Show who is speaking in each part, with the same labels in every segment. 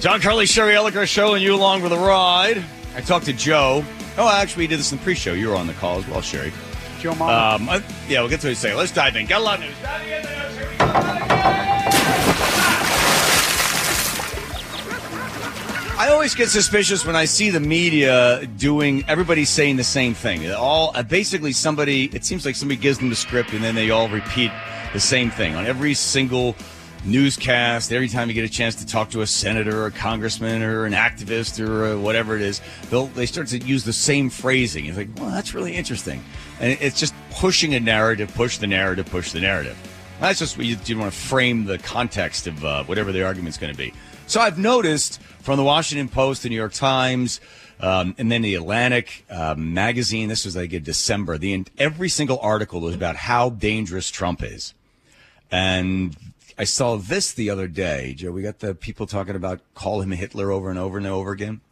Speaker 1: John Carly, Sherry Elliker Show, and you along for the ride. I talked to Joe. Oh, actually, we did this in the pre-show. You were on the call as well, Sherry.
Speaker 2: Joe Mama.
Speaker 1: Um, uh, yeah, we'll get to what you say. Let's dive in. Got a lot of news. Diving in the news. Here we. I always get suspicious when I see the media doing everybody saying the same thing. All uh, basically somebody. It seems like somebody gives them the script and then they all repeat the same thing on every single newscast. Every time you get a chance to talk to a senator or a congressman or an activist or uh, whatever it is, they'll they start to use the same phrasing. It's like, well, that's really interesting, and it's just pushing a narrative, push the narrative, push the narrative. That's just what you, you want to frame the context of uh, whatever the argument's going to be. So I've noticed from the Washington Post, the New York Times, um, and then the Atlantic uh, magazine. This was like in December. The every single article was about how dangerous Trump is, and I saw this the other day. Joe, we got the people talking about call him Hitler over and over and over again.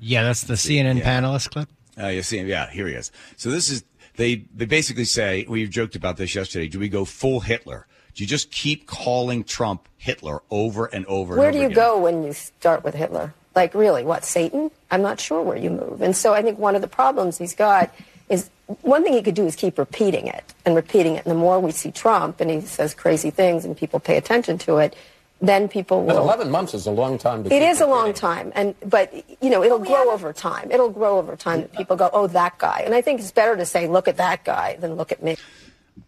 Speaker 3: Yeah, that's the CNN
Speaker 1: Yeah.
Speaker 3: panelist clip.
Speaker 1: Uh, you see, yeah, here he is. So this is they they basically say we joked about this yesterday. Do we go full Hitler? Do you just keep calling Trump Hitler over and over? and
Speaker 4: Where
Speaker 1: over
Speaker 4: do you
Speaker 1: again?
Speaker 4: go when you start with Hitler? Like, really, what, Satan? I'm not sure where you move. And so I think one of the problems he's got is one thing he could do is keep repeating it and repeating it. And the more we see Trump and he says crazy things and people pay attention to it, then people
Speaker 5: But
Speaker 4: will.
Speaker 5: 11 months is a long time to
Speaker 4: It
Speaker 5: keep
Speaker 4: a long time, and but you know it'll oh, grow over time. It'll grow over time that people go, "Oh, that guy." And I think it's better to say, "Look at that guy," than "Look at me."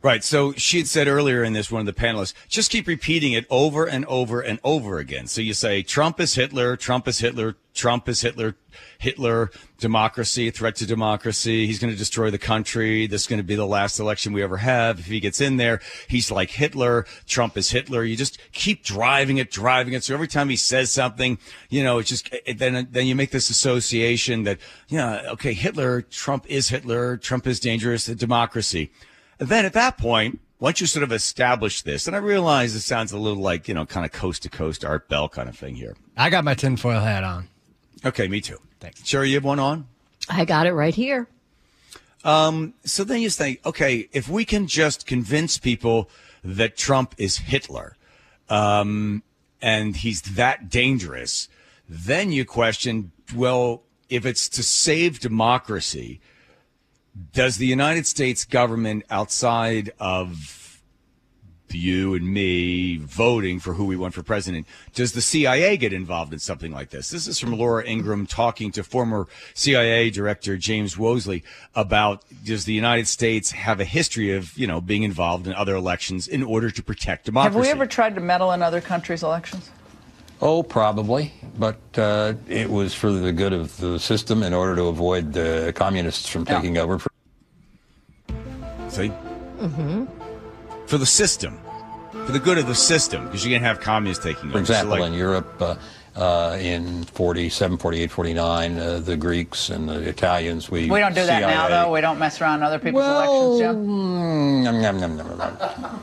Speaker 1: Right. So she had said earlier in this, one of the panelists, just keep repeating it over and over and over again. So you say, Trump is Hitler, Trump is Hitler, Trump is Hitler, Hitler, democracy, threat to democracy. He's going to destroy the country. This is going to be the last election we ever have. If he gets in there, he's like Hitler. Trump is Hitler. You just keep driving it, driving it. So every time he says something, you know, it's just, then, then you make this association that, yeah, okay, Hitler, Trump is Hitler, Trump is dangerous, to democracy. And then at that point, once you sort of establish this, and I realize it sounds a little like, you know, kind of coast to coast Art Bell kind of thing here.
Speaker 3: I got my tinfoil hat on.
Speaker 1: Okay, me too.
Speaker 3: Thanks.
Speaker 1: Sherry, you have one on?
Speaker 6: I got it right here.
Speaker 1: So then you think, okay, if we can just convince people that Trump is Hitler, um, and he's that dangerous, then you question, well, if it's to save democracy, does the United States government outside of you and me voting for who we want for president, does the CIA get involved in something like this? This is from Laura Ingraham talking to former CIA director James Woolsey about does the United States have a history of, you know, being involved in other elections in order to protect democracy?
Speaker 2: Have we ever tried to meddle in other countries' elections?
Speaker 5: Oh, probably. But uh, it was for the good of the system in order to avoid the communists from
Speaker 2: Yeah.
Speaker 5: taking over. For-
Speaker 1: See? Mm-hmm. For the system. For the good of the system, because you're going to have communists taking
Speaker 5: For
Speaker 1: over. So,
Speaker 5: example,
Speaker 1: like-
Speaker 5: in Europe, uh, uh, in 47, 48, 49, uh, the Greeks and the Italians, we
Speaker 2: We don't do that now, though. We don't mess around in other people's
Speaker 5: Well,
Speaker 2: elections, Joe.
Speaker 5: mm, nom, nom, nom, nom, nom.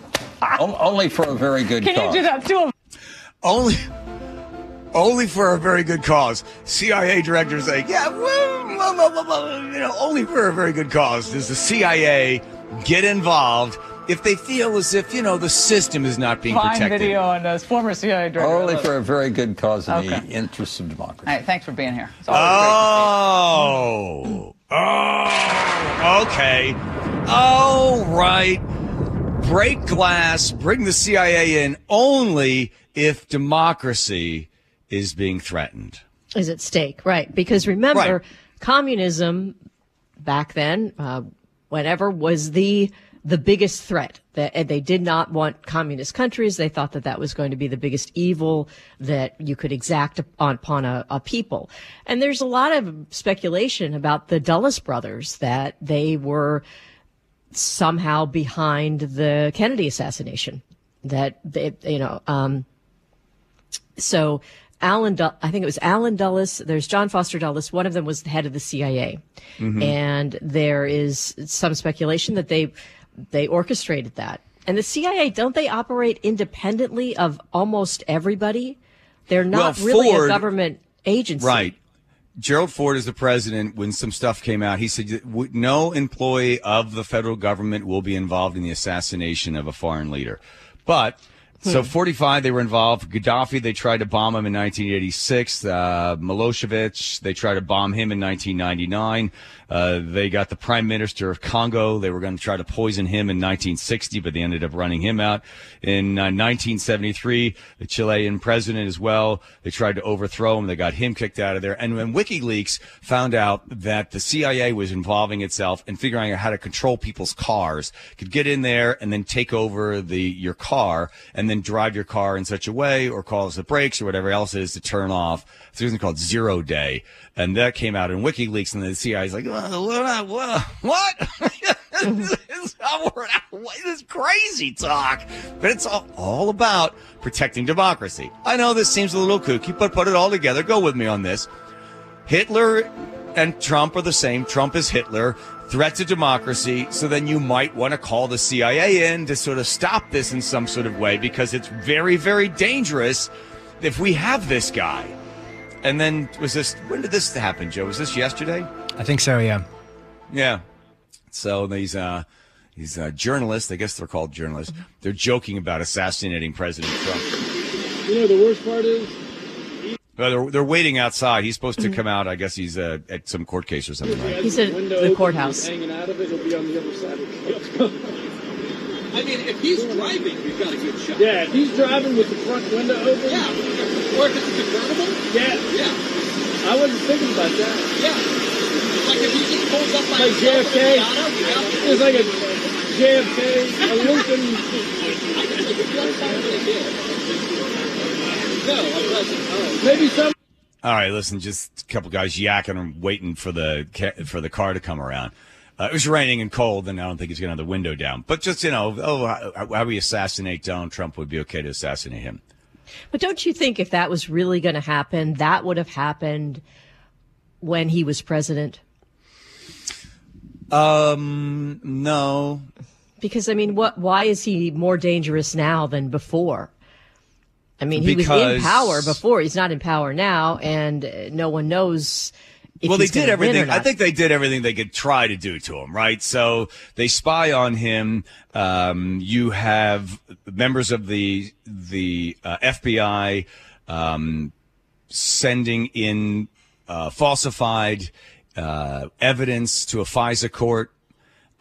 Speaker 5: O- Only for a very good
Speaker 2: Can
Speaker 5: cause.
Speaker 2: you do that to him?
Speaker 1: only only for a very good cause. CIA directors say, yeah, well, blah, blah, blah, blah, you know, only for a very good cause does the CIA get involved if they feel as if you know the system is not being
Speaker 2: Fine
Speaker 1: protected.
Speaker 2: video on this former CIA director.
Speaker 5: Only for a very good cause in
Speaker 2: Okay.
Speaker 5: the interests of democracy.
Speaker 2: All right, thanks for being here. It's always
Speaker 1: Oh, oh, okay, all right. Break glass, bring the CIA in only if democracy is being threatened.
Speaker 6: is at stake, right? Because remember,
Speaker 1: Right.
Speaker 6: communism back then, uh, whenever was the the biggest threat. That and they did not want communist countries. They thought that that was going to be the biggest evil that you could exact upon, a, a people. And there's a lot of speculation about the Dulles brothers that they were somehow behind the Kennedy assassination. That they, you know, um, so Allen, Dul- I think it was Allen Dulles. There's John Foster Dulles. One of them was the head of the CIA, and there is some speculation that they they orchestrated that. And the CIA don't they operate independently of almost everybody? They're not
Speaker 1: Well,
Speaker 6: really
Speaker 1: Ford-
Speaker 6: a government agency,
Speaker 1: Right. Gerald Ford is the president. When some stuff came out, he said no employee of the federal government will be involved in the assassination of a foreign leader. But So 45, they were involved. Gaddafi, they tried to bomb him in 1986. Uh, Milosevic, they tried to bomb him in 1999. Uh, they got the prime minister of Congo. They were going to try to poison him in 1960, but they ended up running him out. In uh, 1973, the Chilean president as well, they tried to overthrow him. They got him kicked out of there. And when WikiLeaks found out that the CIA was involving itself in figuring out how to control people's cars, could get in there and then take over the your car and then drive your car in such a way or cause the brakes or whatever else it is to turn off. It's something called zero day. And that came out in WikiLeaks and the CIA is like, what? What? this, is, this is crazy talk. But it's all, all about protecting democracy. I know this seems a little kooky, but put it all together. Go with me on this. Hitler and Trump are the same. Trump is Hitler. Threat to democracy. So then you might want to call the CIA in to sort of stop this in some sort of way because it's very, very dangerous if we have this guy. And then was this, when did this happen, Joe? Was this yesterday?
Speaker 3: I think so, yeah.
Speaker 1: Yeah. So these, uh, these uh, journalists, I guess they're called journalists, they're joking about assassinating President Trump.
Speaker 7: You know, the worst part is
Speaker 1: Well, they're, they're waiting outside. He's supposed to come out. I guess he's uh, at some court case or something, right?
Speaker 6: He's at the courthouse.
Speaker 7: Hanging out of it, he'll be on the other side
Speaker 8: I mean, if he's driving, we've got a good shot.
Speaker 7: Yeah, if he's driving with the front window open.
Speaker 8: Yeah. Or if it's a convertible.
Speaker 7: Yeah.
Speaker 8: Yeah.
Speaker 7: I wasn't thinking about that.
Speaker 8: Yeah. Like if he just pulls up by
Speaker 7: Like
Speaker 8: himself
Speaker 7: JFK.
Speaker 8: in a Miata, we have to-
Speaker 7: It's like a JFK, a Lincoln.
Speaker 8: I can take a blood sign with a kid. No, I wasn't.
Speaker 7: Maybe some.
Speaker 1: All right, listen, just a couple guys yakking and waiting for the ca- for the car to come around. Uh, it was raining and cold, and I don't think he's going to have the window down. But just you know, oh, how, how we assassinate Donald Trump would be okay to assassinate him.
Speaker 6: But don't you think if that was really going to happen, that would have happened when he was president?
Speaker 1: Um, no,
Speaker 6: Because I mean, what? Why is he more dangerous now than before? I mean, he was in power before. He's not in power now, and uh, no one knows. If
Speaker 1: well, they did everything. I think they did everything they could try to do to him, right? So they spy on him. Um, you have members of the the uh, FBI um, sending in uh, falsified uh, evidence to a FISA court.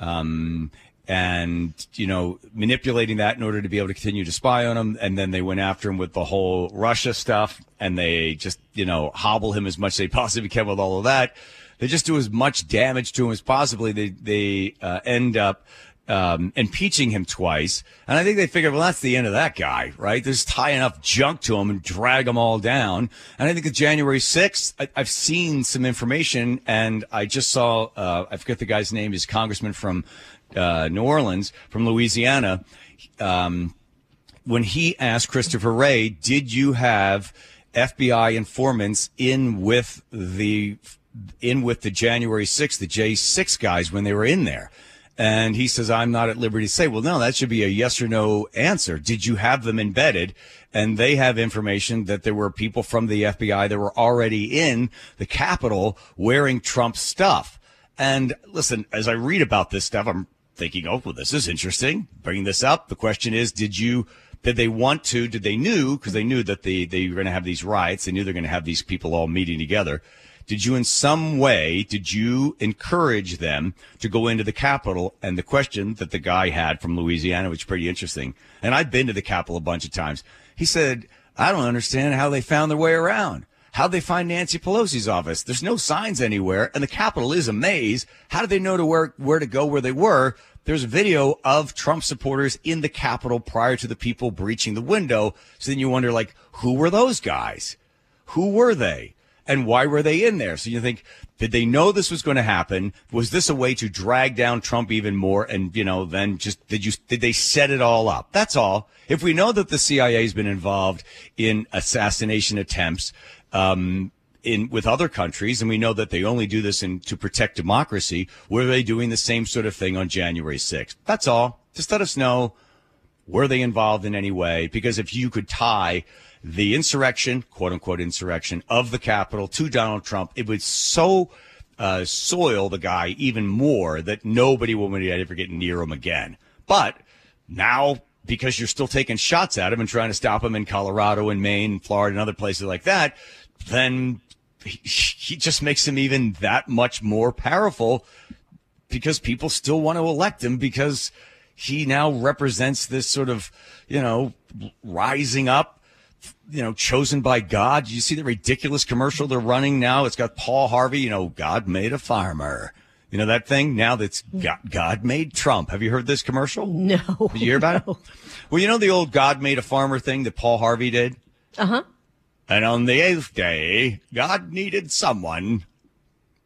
Speaker 1: Um, and you know manipulating that in order to be able to continue to spy on him and then they went after him with the whole russia stuff and they just you know hobble him as much as they possibly can with all of that they just do as much damage to him as possibly they they uh, end up um, impeaching him twice, and I think they figured, well, that's the end of that guy, right? Just tie enough junk to him and drag them all down. And I think the January 6th, I, I've seen some information, and I just saw, uh, I forget the guy's name, a congressman from uh, New Orleans, from Louisiana. Um, when he asked Christopher Wray, did you have FBI informants in with the in with the January 6th, the J6 guys when they were in there? And he says, I'm not at liberty to say, well, no, that should be a yes or no answer. Did you have them embedded? And they have information that there were people from the FBI that were already in the Capitol wearing Trump stuff. And listen, as I read about this stuff, I'm thinking, oh, well, this is interesting. Bringing this up. The question is, did you, did they want to, did they knew, because they knew that they, they were going to have these riots. They knew they're going to have these people all meeting together. Did you in some way, did you encourage them to go into the Capitol? And the question that the guy had from Louisiana, which is pretty interesting. And I've been to the Capitol a bunch of times. He said, I don't understand how they found their way around. How'd they find Nancy Pelosi's office? There's no signs anywhere, and the Capitol is a maze. How did they know to where, where to go where they were? There's a video of Trump supporters in the Capitol prior to the people breaching the window. So then you wonder, like, who were those guys? Who were they? And why were they in there? So you think, did they know this was going to happen? Was this a way to drag down Trump even more? And, you know, then just, did you, did they set it all up? That's all. If we know that the CIA has been involved in assassination attempts, um, in with other countries, and we know that they only do this in to protect democracy. Were they doing the same sort of thing on January 6th? That's all. Just let us know. Were they involved in any way? Because if you could tie the insurrection, quote unquote insurrection of the Capitol to Donald Trump, it would so uh, soil the guy even more that nobody will ever get near him again. But now because you're still taking shots at him and trying to stop him in Colorado and Maine and Florida and other places like that, then he, just makes him even that much more powerful because people still want to elect him because he now represents this sort of, you know, rising up, you know, chosen by God. You see the ridiculous commercial they're running now? It's got Paul Harvey, you know, God made a farmer. You know that thing? Now that's God, God made Trump. Have you heard this commercial?
Speaker 6: No.
Speaker 1: Did you hear about it? Well, you know the old God made a farmer thing that Paul Harvey did?
Speaker 6: Uh huh.
Speaker 1: And on the eighth day, God needed someone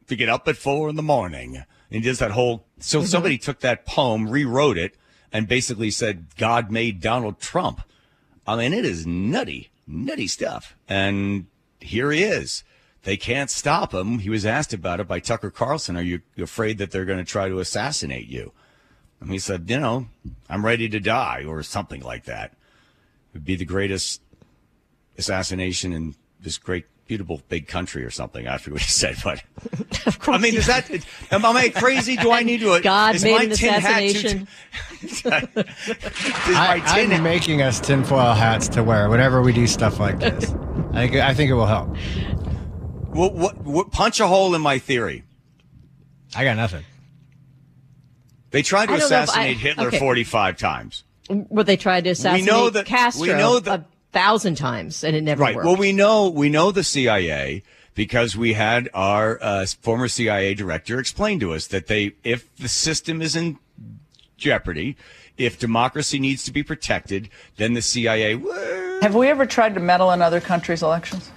Speaker 1: to get up at four in the morning. And does that whole. So mm-hmm. somebody took that poem, rewrote it, and basically said God made Donald Trump. I mean, it is nutty, nutty stuff. And here he is. They can't stop him. He was asked about it by Tucker Carlson. Are you afraid that they're going to try to assassinate you? And he said, you know, I'm ready to die or something like that. It would be the greatest assassination in this great, beautiful, big country or something. I forget what he said, but
Speaker 6: Of course.
Speaker 1: I mean, is that, am I crazy? Do I need to?
Speaker 6: Uh, God
Speaker 1: is
Speaker 6: made
Speaker 1: my
Speaker 6: an
Speaker 1: tin hat too-
Speaker 6: assassination.
Speaker 1: Is my
Speaker 3: I,
Speaker 1: tin
Speaker 3: I'm making us tinfoil hats to wear whenever we do stuff like this. I think, I think it will help.
Speaker 1: what, what, what, punch a hole in my theory.
Speaker 3: I got nothing.
Speaker 1: They tried to
Speaker 6: I don't know if I-
Speaker 1: assassinate Hitler
Speaker 6: okay.
Speaker 1: 45 times.
Speaker 6: Where they tried to assassinate
Speaker 1: know that-
Speaker 6: Castro
Speaker 1: we know that-
Speaker 6: a thousand times and it never
Speaker 1: Right.
Speaker 6: worked.
Speaker 1: Well, we know we know the CIA because we had our uh, former CIA director explain to us that they, if the system is in jeopardy, if democracy needs to be protected, then the CIA.
Speaker 2: Have we ever tried to meddle in other countries' elections?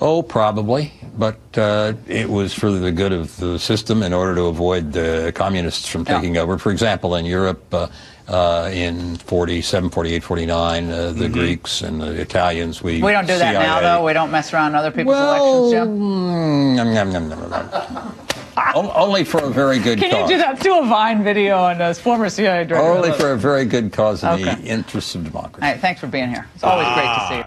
Speaker 5: Oh, probably, but uh, it was for the good of the system in order to avoid the communists from
Speaker 2: Yeah.
Speaker 5: taking over. For example, in Europe, uh, uh, in 47, 48, 49, uh, the Greeks and the Italians, we
Speaker 2: We don't do that now, though. We don't mess around in other people's
Speaker 5: Well,
Speaker 2: elections, Jim.
Speaker 5: mm, nom, nom, nom, nom, nom. O- Only for a very good
Speaker 2: Can
Speaker 5: cause.
Speaker 2: you do that? Do a Vine video on uh, former CIA director.
Speaker 5: Only for a very good cause in
Speaker 2: Okay.
Speaker 5: the interests of democracy.
Speaker 2: All right, thanks for being here. It's always great to see you.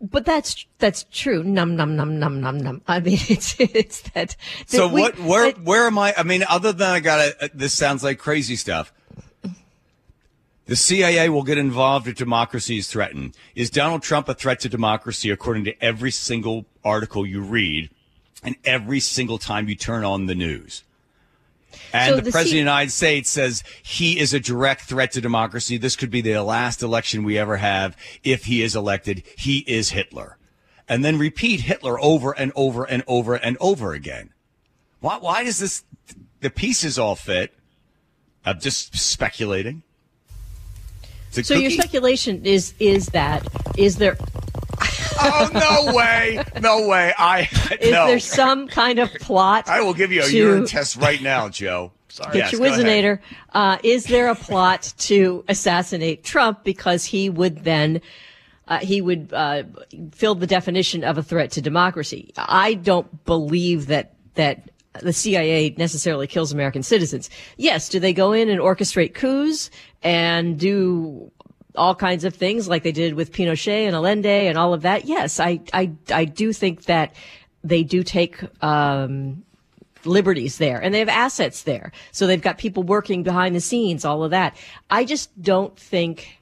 Speaker 6: But that's that's true. Num num num num num num. I mean, it's it's that. that
Speaker 1: So
Speaker 6: we-
Speaker 1: what? Where?
Speaker 6: it-
Speaker 1: where am I? I mean, other than I got to uh, This sounds like crazy stuff. The CIA will get involved if democracy is threatened. Is Donald Trump a threat to democracy according to every single article you read and every single time you turn on the news? And
Speaker 6: So
Speaker 1: the,
Speaker 6: the
Speaker 1: president
Speaker 6: C-
Speaker 1: of the United States says he is a direct threat to democracy. This could be the last election we ever have if he is elected. He is Hitler. And then repeat Hitler over and over and over and over again. Why, why does this, the pieces all fit? I'm just speculating.
Speaker 6: So your speculation is is that is there
Speaker 1: Oh, no way. No way. I,
Speaker 6: is
Speaker 1: no.
Speaker 6: there some kind of plot?
Speaker 1: I will give you a
Speaker 6: to-
Speaker 1: urine test right now, Joe. Sorry.
Speaker 6: Get
Speaker 1: Yes,
Speaker 6: your. Whizzinator. Uh, is there a plot to assassinate Trump because he would then uh, he would uh, fill the definition of a threat to democracy? I don't believe that that the CIA necessarily kills American citizens. Yes, do they go in and orchestrate coups and do all kinds of things like they did with Pinochet and Allende and all of that? Yes, I I I do think that they do take. Um, liberties there and they have assets there. So they've got people working behind the scenes, all of that. I just don't think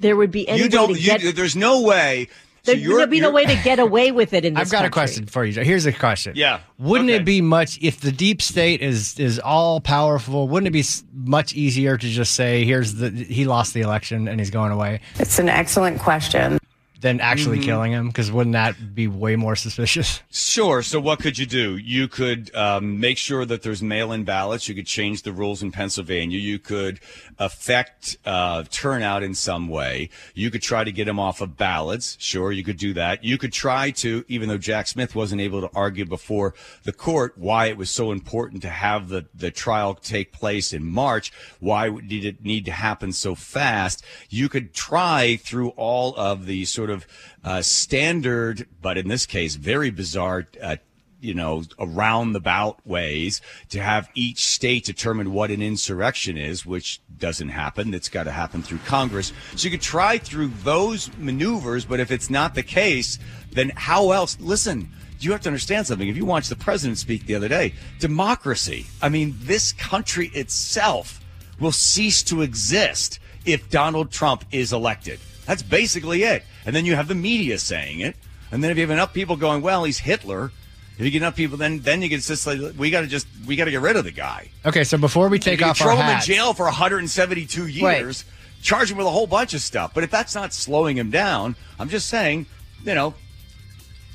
Speaker 6: there would be any
Speaker 1: You don't, you,
Speaker 6: get,
Speaker 1: there's no way. So
Speaker 6: there,
Speaker 1: you're,
Speaker 6: would be no way to get away with it in this
Speaker 3: I've got a question for you. Here's a question.
Speaker 1: Yeah.
Speaker 3: Wouldn't
Speaker 1: Okay.
Speaker 3: it be much if the deep state is is all powerful? Wouldn't it be much easier to just say, "Here's the he lost the election and he's going away,"
Speaker 9: It's an excellent question.
Speaker 3: Than actually
Speaker 1: Mm-hmm.
Speaker 3: killing him? Because wouldn't that be way more suspicious?
Speaker 1: Sure. So what could you do? You could um, make sure that there's mail-in ballots. You could change the rules in Pennsylvania. You could affect uh, turnout in some way. You could try to get him off of ballots. Sure, you could do that. You could try to, even though Jack Smith wasn't able to argue before the court why it was so important to have the, the trial take place in March, why did it need to happen so fast? You could try through all of the sort of uh, standard, but in this case, very bizarre uh, you know, around the bout ways to have each state determine what an insurrection is, which doesn't happen. It's got to happen through Congress. So you could try through those maneuvers, but if it's not the case, then how else? Listen, you have to understand something. If you watched the president speak the other day, democracy, I mean, this country itself will cease to exist if Donald Trump is elected. That's basically it. And then you have the media saying it. And then if you have enough people going, well, he's Hitler. If you get enough people, then then you get just like we got to just we got to get rid of the guy.
Speaker 3: Okay, so before we take
Speaker 1: you
Speaker 3: off
Speaker 1: throw
Speaker 3: our
Speaker 1: him
Speaker 3: hats,
Speaker 1: in jail for 172 years, charge him with a whole bunch of stuff. But if that's not slowing him down, I'm just saying, you know,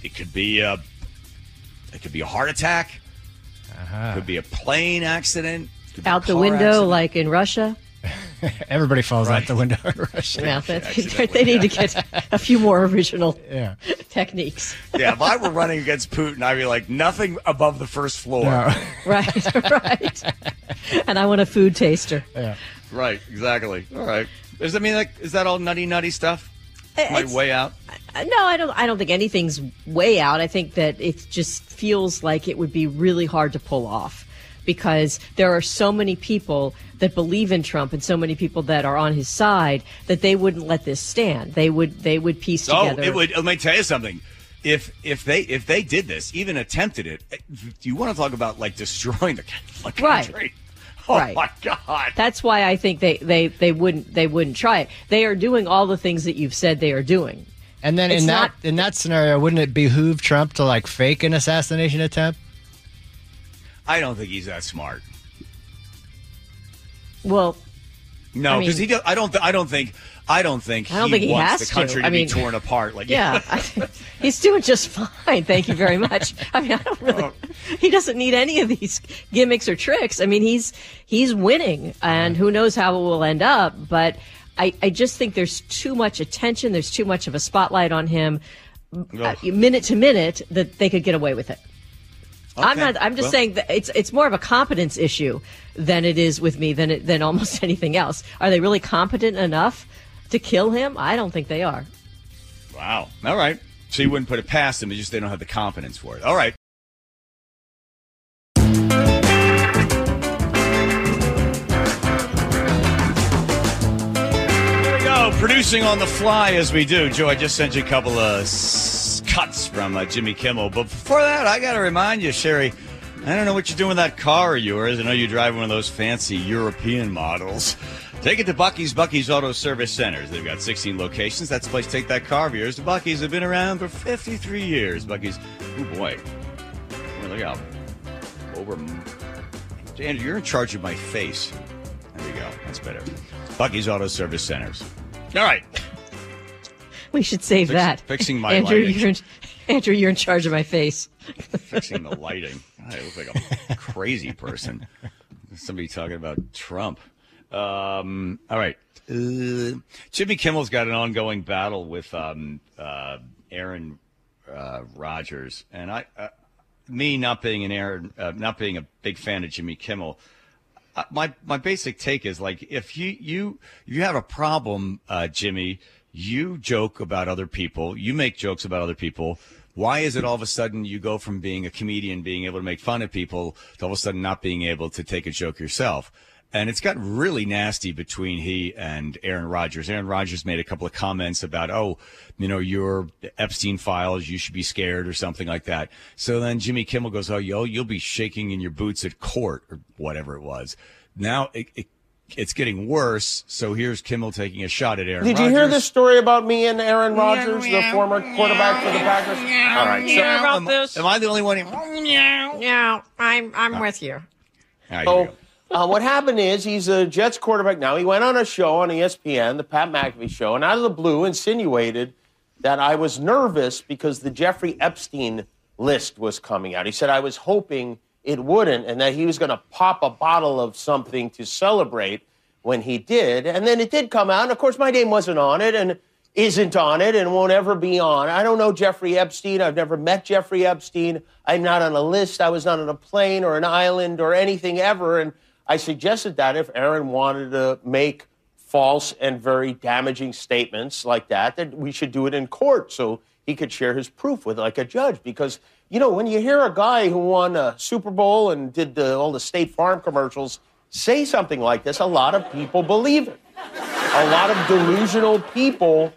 Speaker 1: it could be a it could be a heart attack,
Speaker 3: Uh-huh.
Speaker 1: could be a plane accident, could be a
Speaker 6: Out the window,
Speaker 1: accident.
Speaker 6: like in Russia.
Speaker 3: everybody falls
Speaker 1: Right.
Speaker 3: out the window in Russia.
Speaker 6: Yeah, that, they need to get a few more original
Speaker 3: Yeah.
Speaker 6: techniques.
Speaker 1: yeah, if I were running against Putin, I'd be like nothing above the first floor.
Speaker 3: No.
Speaker 6: Right, right. And I want a food taster.
Speaker 3: yeah.
Speaker 1: Right, exactly. All right. Does that mean, like, is that all nutty, nutty stuff? My
Speaker 6: It's-
Speaker 1: way out.
Speaker 6: Uh, No, I don't. I don't think anything's way out. I think that it just feels like it would be really hard to pull off because there are so many people that believe in Trump and so many people that are on his side that they wouldn't let this stand. They would. They would piece together.
Speaker 1: Oh, it would. Let me tell you something. If if they if they did this, even attempted it, eh, do you want to talk about like destroying the country?
Speaker 6: Right.
Speaker 1: Oh
Speaker 6: Right.
Speaker 1: my God.
Speaker 6: That's why I think they, they, they wouldn't they wouldn't try it. They are doing all the things that you've said they are doing.
Speaker 3: And then
Speaker 6: It's
Speaker 3: in
Speaker 6: not-
Speaker 3: that in that scenario, wouldn't it behoove Trump to like fake an assassination attempt?
Speaker 1: I don't think he's that smart.
Speaker 6: Well,
Speaker 1: No,
Speaker 6: I
Speaker 1: because
Speaker 6: mean-
Speaker 1: he. Do, I don't. th- I don't think. I don't think.
Speaker 6: I don't think he
Speaker 1: wants
Speaker 6: has
Speaker 1: the country to,
Speaker 6: I
Speaker 1: be torn apart. Like
Speaker 6: yeah, I, he's doing just fine. Thank you very much. I mean, I don't really. He doesn't need any of these gimmicks or tricks. I mean, he's he's winning, and who knows how it will end up. But I, I just think there's too much attention. There's too much of a spotlight on him, uh, minute to minute, that they could get away with it. I'm not. I'm just
Speaker 1: Well-
Speaker 6: saying that it's it's more of a competence issue than it is with me than it, than almost anything else. Are they really competent enough to kill him? I don't think they are.
Speaker 1: Wow. All right. So you wouldn't put it past them. It's just they don't have the competence for it. All right. Here we go. Producing on the fly as we do. Joe, I just sent you a couple of cuts from uh, Jimmy Kimmel. But before that, I got to remind you, Sherry, I don't know what you're doing with that car of yours. I know you drive one of those fancy European models. Take it to Bucky's Bucky's Auto Service Centers. They've got 16 locations. That's the place to take that car of yours. The Bucky's have been around for 53 years. Bucky's, oh boy. Boy, look out. Over. Andrew, you're in charge of my face. There we go. That's better. Bucky's Auto Service Centers. All right.
Speaker 6: We should save
Speaker 1: Fix-
Speaker 6: that.
Speaker 1: fixing my
Speaker 6: Andrew,
Speaker 1: lighting.
Speaker 6: you're in, Andrew, you're in charge of my face.
Speaker 1: Fixing the lighting. I look like a crazy person. Somebody talking about Trump. Um, all right. Uh, Jimmy Kimmel's got an ongoing battle with um, uh, Aaron uh, Rodgers, and I, uh, me not being an Aaron, uh, not being a big fan of Jimmy Kimmel, uh, my my basic take is like if you you you have a problem, uh, Jimmy, you joke about other people, you make jokes about other people. Why is it all of a sudden you go from being a comedian, being able to make fun of people, to all of a sudden not being able to take a joke yourself? And it's got really nasty between he and Aaron Rodgers. Aaron Rodgers made a couple of comments about, oh, you know, your Epstein files, you should be scared or something like that. So then Jimmy Kimmel goes, oh, yo, you'll be shaking in your boots at court or whatever it was. Now it, it, it's getting worse. So here's Kimmel taking a shot at Aaron
Speaker 10: Did you
Speaker 1: Rodgers.
Speaker 10: hear this story about me and Aaron Rodgers, the former quarterback for the Packers? All right. So,
Speaker 1: am, am I the only one?
Speaker 9: Yeah, I'm I'm with you.
Speaker 1: All right,
Speaker 10: so uh, what happened is he's a Jets quarterback now. He went on a show on ESPN, the Pat McAfee show, and out of the blue insinuated that I was nervous because the Jeffrey Epstein list was coming out. He said I was hoping it wouldn't and that he was going to pop a bottle of something to celebrate when he did. And then it did come out. And of course, my name wasn't on it and isn't on it and won't ever be on. I don't know Jeffrey Epstein. I've never met Jeffrey Epstein. I'm not on a list. I was not on a plane or an island or anything ever. And I suggested that if Aaron wanted to make false and very damaging statements like that, that we should do it in court so he could share his proof with like a judge. Because, you know, when you hear a guy who won a Super Bowl and did the, all the State Farm commercials say something like this, a lot of people believe it. A lot of delusional people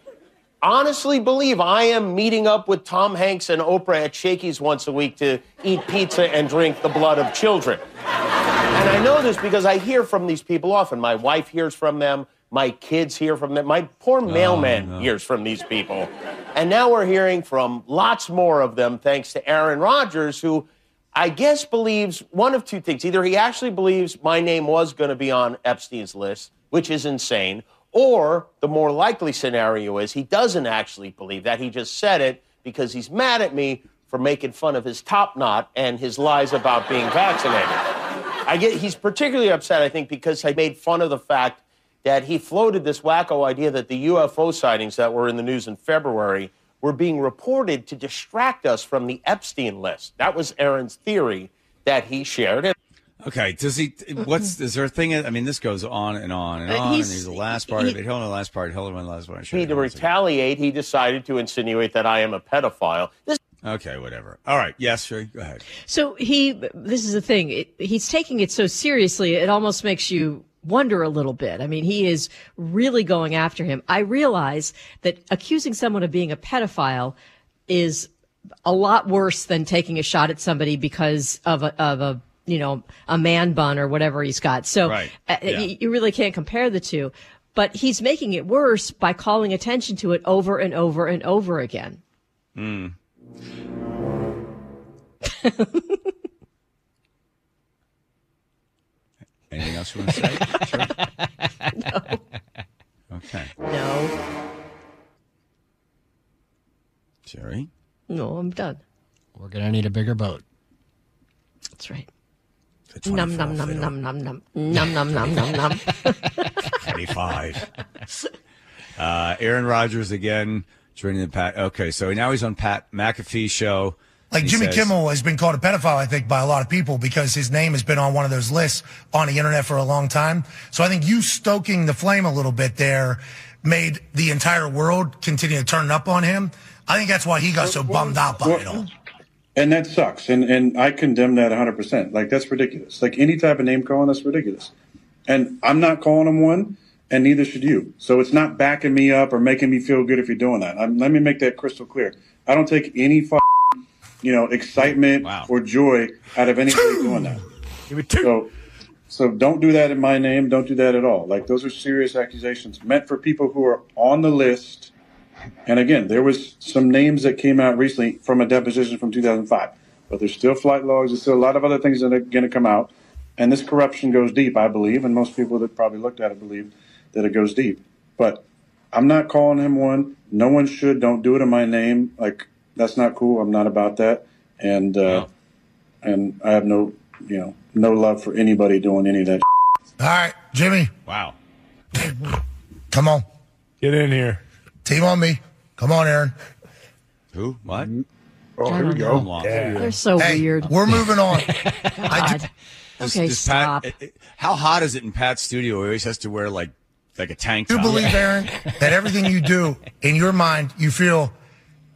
Speaker 10: honestly believe I am meeting up with Tom Hanks and Oprah at Shakey's once a week to eat pizza and drink the blood of children. And I know this because I hear from these people often. My wife hears from them. My kids hear from them. My poor oh, mailman hears from these people. And now we're hearing from lots more of them thanks to Aaron Rodgers, who I guess believes one of two things. Either he actually believes my name was going to be on Epstein's list, which is insane, or the more likely scenario is he doesn't actually believe that. He just said it because he's mad at me for making fun of his top knot and his lies about being vaccinated. I get he's particularly upset, I think, because I made fun of the fact that he floated this wacko idea that the UFO sightings that were in the news in February were being reported to distract us from the Epstein list. That was Aaron's theory that he shared. And
Speaker 1: Okay, does he? What's is there a thing? I mean, this goes on and on and
Speaker 10: Uh,
Speaker 1: on. And
Speaker 10: he's-
Speaker 1: he's the last part
Speaker 10: he-
Speaker 1: of it. Hold on, the last part. Hold on, the last part. Sure,
Speaker 10: he to
Speaker 1: hold on a second.
Speaker 10: retaliate, he decided to insinuate that I am a pedophile. This
Speaker 1: Okay, whatever. All right. Yes, sure. Go ahead.
Speaker 6: So he, this is the thing. It, he's taking it so seriously, it almost makes you wonder a little bit. I mean, he is really going after him. I realize that accusing someone of being a pedophile is a lot worse than taking a shot at somebody because of a, of a, you know, a man bun or whatever he's got. So
Speaker 1: Right.
Speaker 6: uh,
Speaker 1: Yeah.
Speaker 6: you, you really can't compare the two. But he's making it worse by calling attention to it over and over and over again.
Speaker 1: Hmm. Anything else you want to say? Sure.
Speaker 6: no.
Speaker 1: Okay.
Speaker 6: No.
Speaker 1: Jerry?
Speaker 6: No, I'm done.
Speaker 3: We're gonna need a bigger boat.
Speaker 6: That's right.
Speaker 1: The
Speaker 6: Num num num num num num num num num num num.
Speaker 1: 25. Uh, Aaron Rodgers again joining the Pat. Okay, so now he's on Pat McAfee's show.
Speaker 11: Like
Speaker 1: He
Speaker 11: Jimmy
Speaker 1: says-
Speaker 11: Kimmel has been called a pedophile, I think, by a lot of people because his name has been on one of those lists on the internet for a long time. So I think you stoking the flame a little bit there made the entire world continue to turn up on him. I think that's why he got so bummed out by it all.
Speaker 12: And that sucks. And and I condemn that 100%. Like, that's ridiculous. Like, any type of name calling, that's ridiculous. And I'm not calling him one, and neither should you. So it's not backing me up or making me feel good if you're doing that. Um let me make that crystal clear. I don't take any, f- you know, excitement or joy out of anybody doing that. So, so don't do that in my name. Don't do that at all. Like, those are serious accusations meant for people who are on the list and again, there was some names that came out recently from a deposition from 2005, but there's still flight logs. There's still a lot of other things that are going to come out. And this corruption goes deep, I believe, and most people that probably looked at it believe that it goes deep. But I'm not calling him one. No one should. Don't do it in my name. Like that's not cool. I'm not about that. And uh, and I have no, you know, no love for anybody doing any of that.
Speaker 11: All right, Jimmy.
Speaker 1: Wow.
Speaker 11: Come on.
Speaker 13: Get in here.
Speaker 11: Team on me. Come on, Aaron.
Speaker 1: Who? What?
Speaker 13: Oh, here we go.
Speaker 1: Hold on.
Speaker 6: They're so
Speaker 11: Hey,
Speaker 6: weird.
Speaker 11: We're moving on.
Speaker 6: God.
Speaker 1: Does-
Speaker 6: Okay,
Speaker 1: does
Speaker 6: stop.
Speaker 1: it- it- how hot is it in Pat's studio? He always has to wear like like a tank top.
Speaker 11: Do You believe, Aaron, that everything you do in your mind, you feel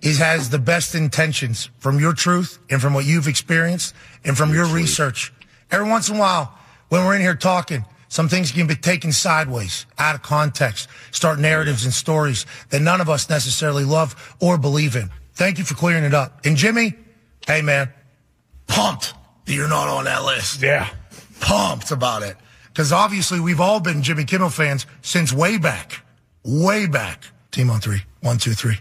Speaker 11: is has the best intentions from your truth and from what you've experienced and from your research. Every once in a while, when we're in here talking, some things can be taken sideways, out of context, start narratives and stories that none of us necessarily love or believe in. Thank you for clearing it up. And Jimmy, hey man, pumped that you're not on that list.
Speaker 13: Yeah.
Speaker 11: Pumped about it. Because obviously we've all been Jimmy Kimmel fans since way back. Way back. Team on three. One, two, three.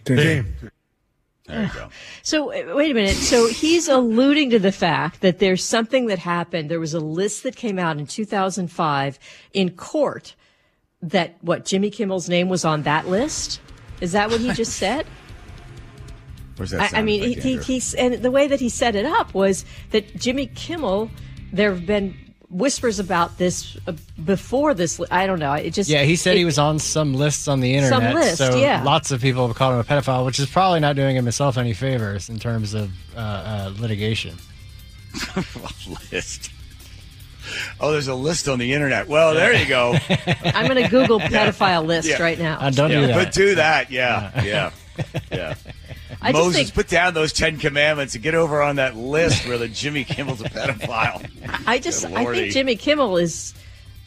Speaker 1: There you go.
Speaker 6: So uh, wait a minute. So he's alluding to the fact that there's something that happened. There was a list that came out in 2005 in court that what Jimmy Kimmel's name was on that list. Is that what he just said? I, I mean,
Speaker 1: effect,
Speaker 6: he, he, he's and the way that he set it up was that Jimmy Kimmel. There have been whispers about this uh, before this. I don't know. It just
Speaker 3: Yeah, he said
Speaker 6: it-
Speaker 3: he was on some lists on the internet.
Speaker 6: Some
Speaker 3: internet.
Speaker 6: list,
Speaker 3: so
Speaker 6: yeah.
Speaker 3: lots of people have called him a pedophile, which is probably not doing himself any favors in terms of uh, uh, litigation.
Speaker 1: list. Oh, there's a list on the internet. Well, there you go.
Speaker 6: I'm going to Google pedophile list
Speaker 1: Yeah.
Speaker 6: right now.
Speaker 3: Uh, don't do
Speaker 1: Yeah,
Speaker 3: that.
Speaker 1: But do that, yeah, yeah, yeah.
Speaker 6: I just
Speaker 1: Moses,
Speaker 6: think-
Speaker 1: put down those Ten Commandments and get over on that list where the Jimmy Kimmel's a pedophile.
Speaker 6: I just I think Jimmy Kimmel is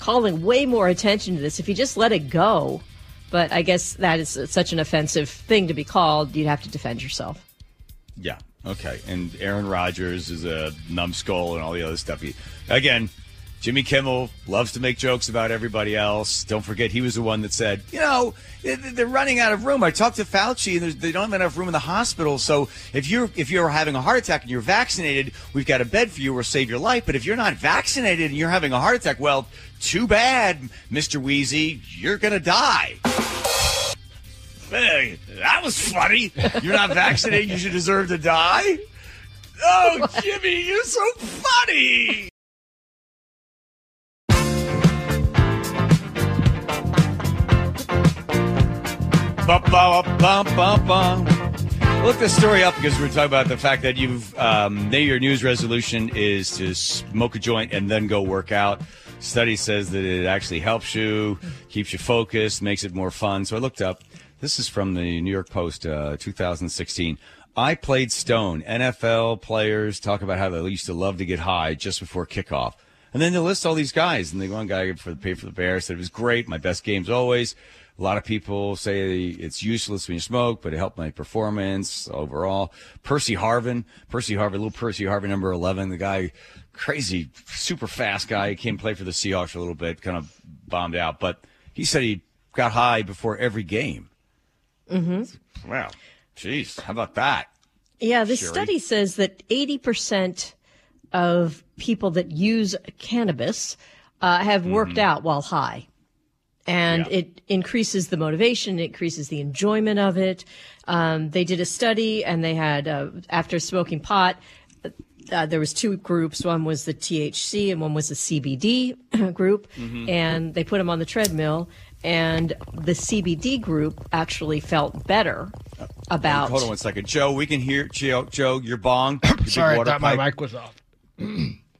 Speaker 6: calling way more attention to this if he just let it go. But I guess that is such an offensive thing to be called. You'd have to defend yourself.
Speaker 1: Yeah. Okay. And Aaron Rodgers is a numbskull and all the other stuff. He, again, Jimmy Kimmel loves to make jokes about everybody else. Don't forget, he was the one that said, you know, they- they're running out of room. I talked to Fauci, and they don't have enough room in the hospital. So if you're if you're having a heart attack and you're vaccinated, we've got a bed for you. We'll save your life. But if you're not vaccinated and you're having a heart attack, well, too bad, Mister Wheezy, you're gonna die. Hey, that was funny. You're not vaccinated. You should deserve to die. Oh, Jimmy, you're so funny. Bum, bum, bum, bum, bum. Look this story up because we're talking about the fact that you've um, your News resolution is to smoke a joint and then go work out. Study says that it actually helps you, keeps you focused, makes it more fun. So I looked up. This is from the New York Post, uh, 2016. I played Stone. NFL players talk about how they used to love to get high just before kickoff. And then they list all these guys. And the one guy for the pay for the Bears said it was great. My best games always. A lot of people say it's useless when you smoke, but it helped my performance overall. Percy Harvin, Percy Harvin, little Percy Harvin, number 11, the guy, crazy, super fast guy. He came play for the Seahawks for a little bit, kind of bombed out, but he said he got high before every game.
Speaker 6: Mm-hmm.
Speaker 1: Wow. Jeez. How about that?
Speaker 6: Yeah, this
Speaker 1: Sherry?
Speaker 6: study says that 80% of people that use cannabis uh, have worked
Speaker 1: Mm-hmm.
Speaker 6: out while high. And
Speaker 14: Yeah.
Speaker 6: it increases the motivation, it increases the enjoyment of it. Um, they did a study and they had, uh, after smoking pot, uh, there was two groups. One was the THC and one was the CBD group.
Speaker 14: Mhm.
Speaker 6: And they put them on the treadmill. And the CBD group actually felt better about.
Speaker 1: Hold on one second. Joe, we can hear Joe, Joe your bong. Your
Speaker 3: Sorry, I
Speaker 1: water
Speaker 3: thought my mic was off.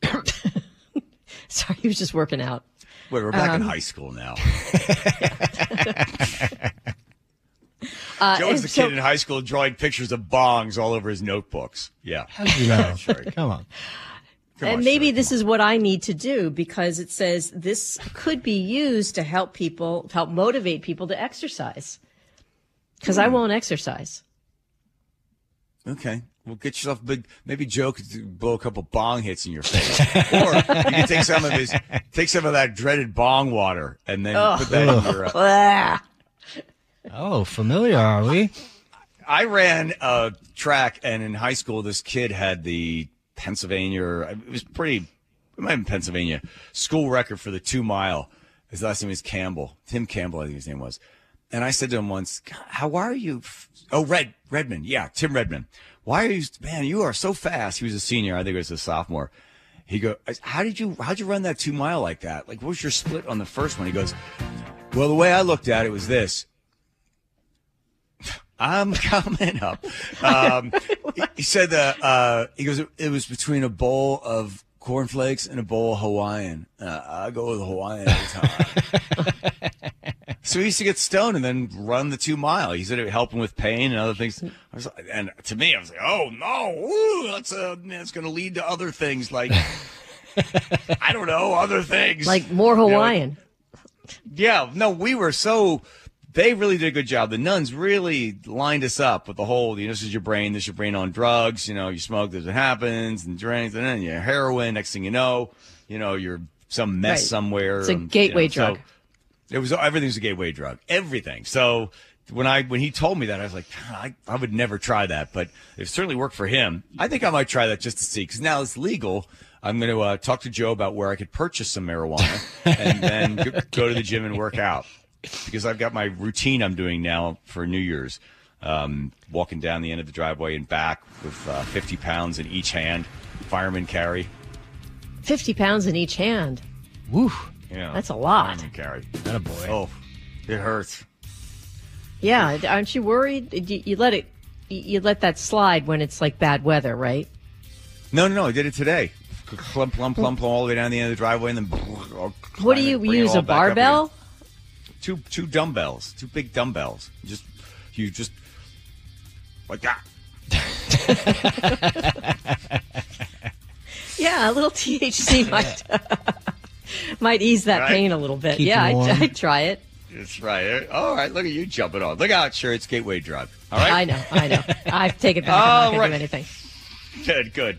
Speaker 6: Sorry, he was just working out.
Speaker 1: Wait, we're back in
Speaker 6: Um,
Speaker 1: high school now.
Speaker 6: Uh,
Speaker 1: Joe was
Speaker 6: and
Speaker 1: the
Speaker 6: so-
Speaker 1: kid in high school drawing pictures of bongs all over his notebooks. Yeah.
Speaker 3: You know?
Speaker 1: Sure.
Speaker 3: Come on.
Speaker 1: Come
Speaker 6: and
Speaker 1: on,
Speaker 6: maybe this is what I need to do because it says this could be used to help people, help motivate people to exercise. Because
Speaker 1: Hmm.
Speaker 6: I won't exercise.
Speaker 1: Okay. Well, get yourself a big. Maybe Joe could blow a couple bong hits in your face, or you can take some of his, take some of that dreaded bong water, and then
Speaker 6: Ugh.
Speaker 1: put that in your. Uh.
Speaker 3: Oh, familiar are we?
Speaker 1: I ran a track, and in high school, this kid had the Pennsylvania. or It was pretty. It might have been Pennsylvania school record for the two mile. His last name is Campbell, Tim Campbell, I think his name was. And I said to him once, "How are you?" Oh, Red Redmond, yeah, Tim Redmond. Why are you, man? You are so fast. He was a senior. I think it was a sophomore. He go, "How did you? How'd you run that two mile like that? Like, what was your split on the first one?" He goes, "Well, the way I looked at it was this." I'm coming up. Um, he, he said that uh, he goes. It was between a bowl of cornflakes and a bowl of Hawaiian. Uh, I go with Hawaiian every time. so he used to get stoned and then run the two mile. He said it helped him with pain and other things. I was and to me, I was like, oh no, ooh, that's uh, that's going to lead to other things like I don't know, other things
Speaker 6: Like more
Speaker 1: You know,
Speaker 6: Hawaiian.
Speaker 1: yeah, no, we were so. They really did a good job. The nuns really lined us up with the whole, you know, this is your brain, this is your brain on drugs. You know, you smoke, this is what happens, and drinks, and then you heroin. Next thing you know, you know, you're some mess
Speaker 6: Right.
Speaker 1: somewhere.
Speaker 6: It's a
Speaker 1: and, you
Speaker 6: gateway
Speaker 1: know, so
Speaker 6: drug.
Speaker 1: It was everything's a gateway drug. Everything. So when I when he told me that, I was like, I, I would never try that, but it certainly worked for him. I think I might try that just to see because now it's legal. I'm going to uh, talk to Joe about where I could purchase some marijuana and then go, go to the gym and work out because I've got my routine I'm doing now for New Year's. Um, walking down the end of the driveway and back with uh, 50 pounds in each hand, fireman carry.
Speaker 6: 50 pounds in each hand.
Speaker 3: Woo.
Speaker 1: Yeah,
Speaker 6: That's a lot.
Speaker 1: Fireman carry.
Speaker 3: That a boy.
Speaker 1: Oh, it hurts.
Speaker 6: Yeah, aren't you worried? You, you let it, you you let that slide when it's like bad weather, right?
Speaker 1: No, no, no. I did it today. Clump, clump, clump, all the way down the end of the driveway, and then.
Speaker 6: What do you
Speaker 1: it
Speaker 6: use? A
Speaker 1: back up again.
Speaker 6: barbell?
Speaker 1: Two, two dumbbells, two big dumbbells. Just, you just like that.
Speaker 6: Yeah, a little THC might might ease that
Speaker 1: Right?
Speaker 6: pain a little bit.
Speaker 1: Keep
Speaker 6: yeah. I'd, I'd try it.
Speaker 1: That's right. All right, look at you jumping on. Look out, sure, it's gateway drug. All right.
Speaker 6: I know, I know. I've taken back. I'm not going
Speaker 1: right.
Speaker 6: to do anything.
Speaker 1: Good, good.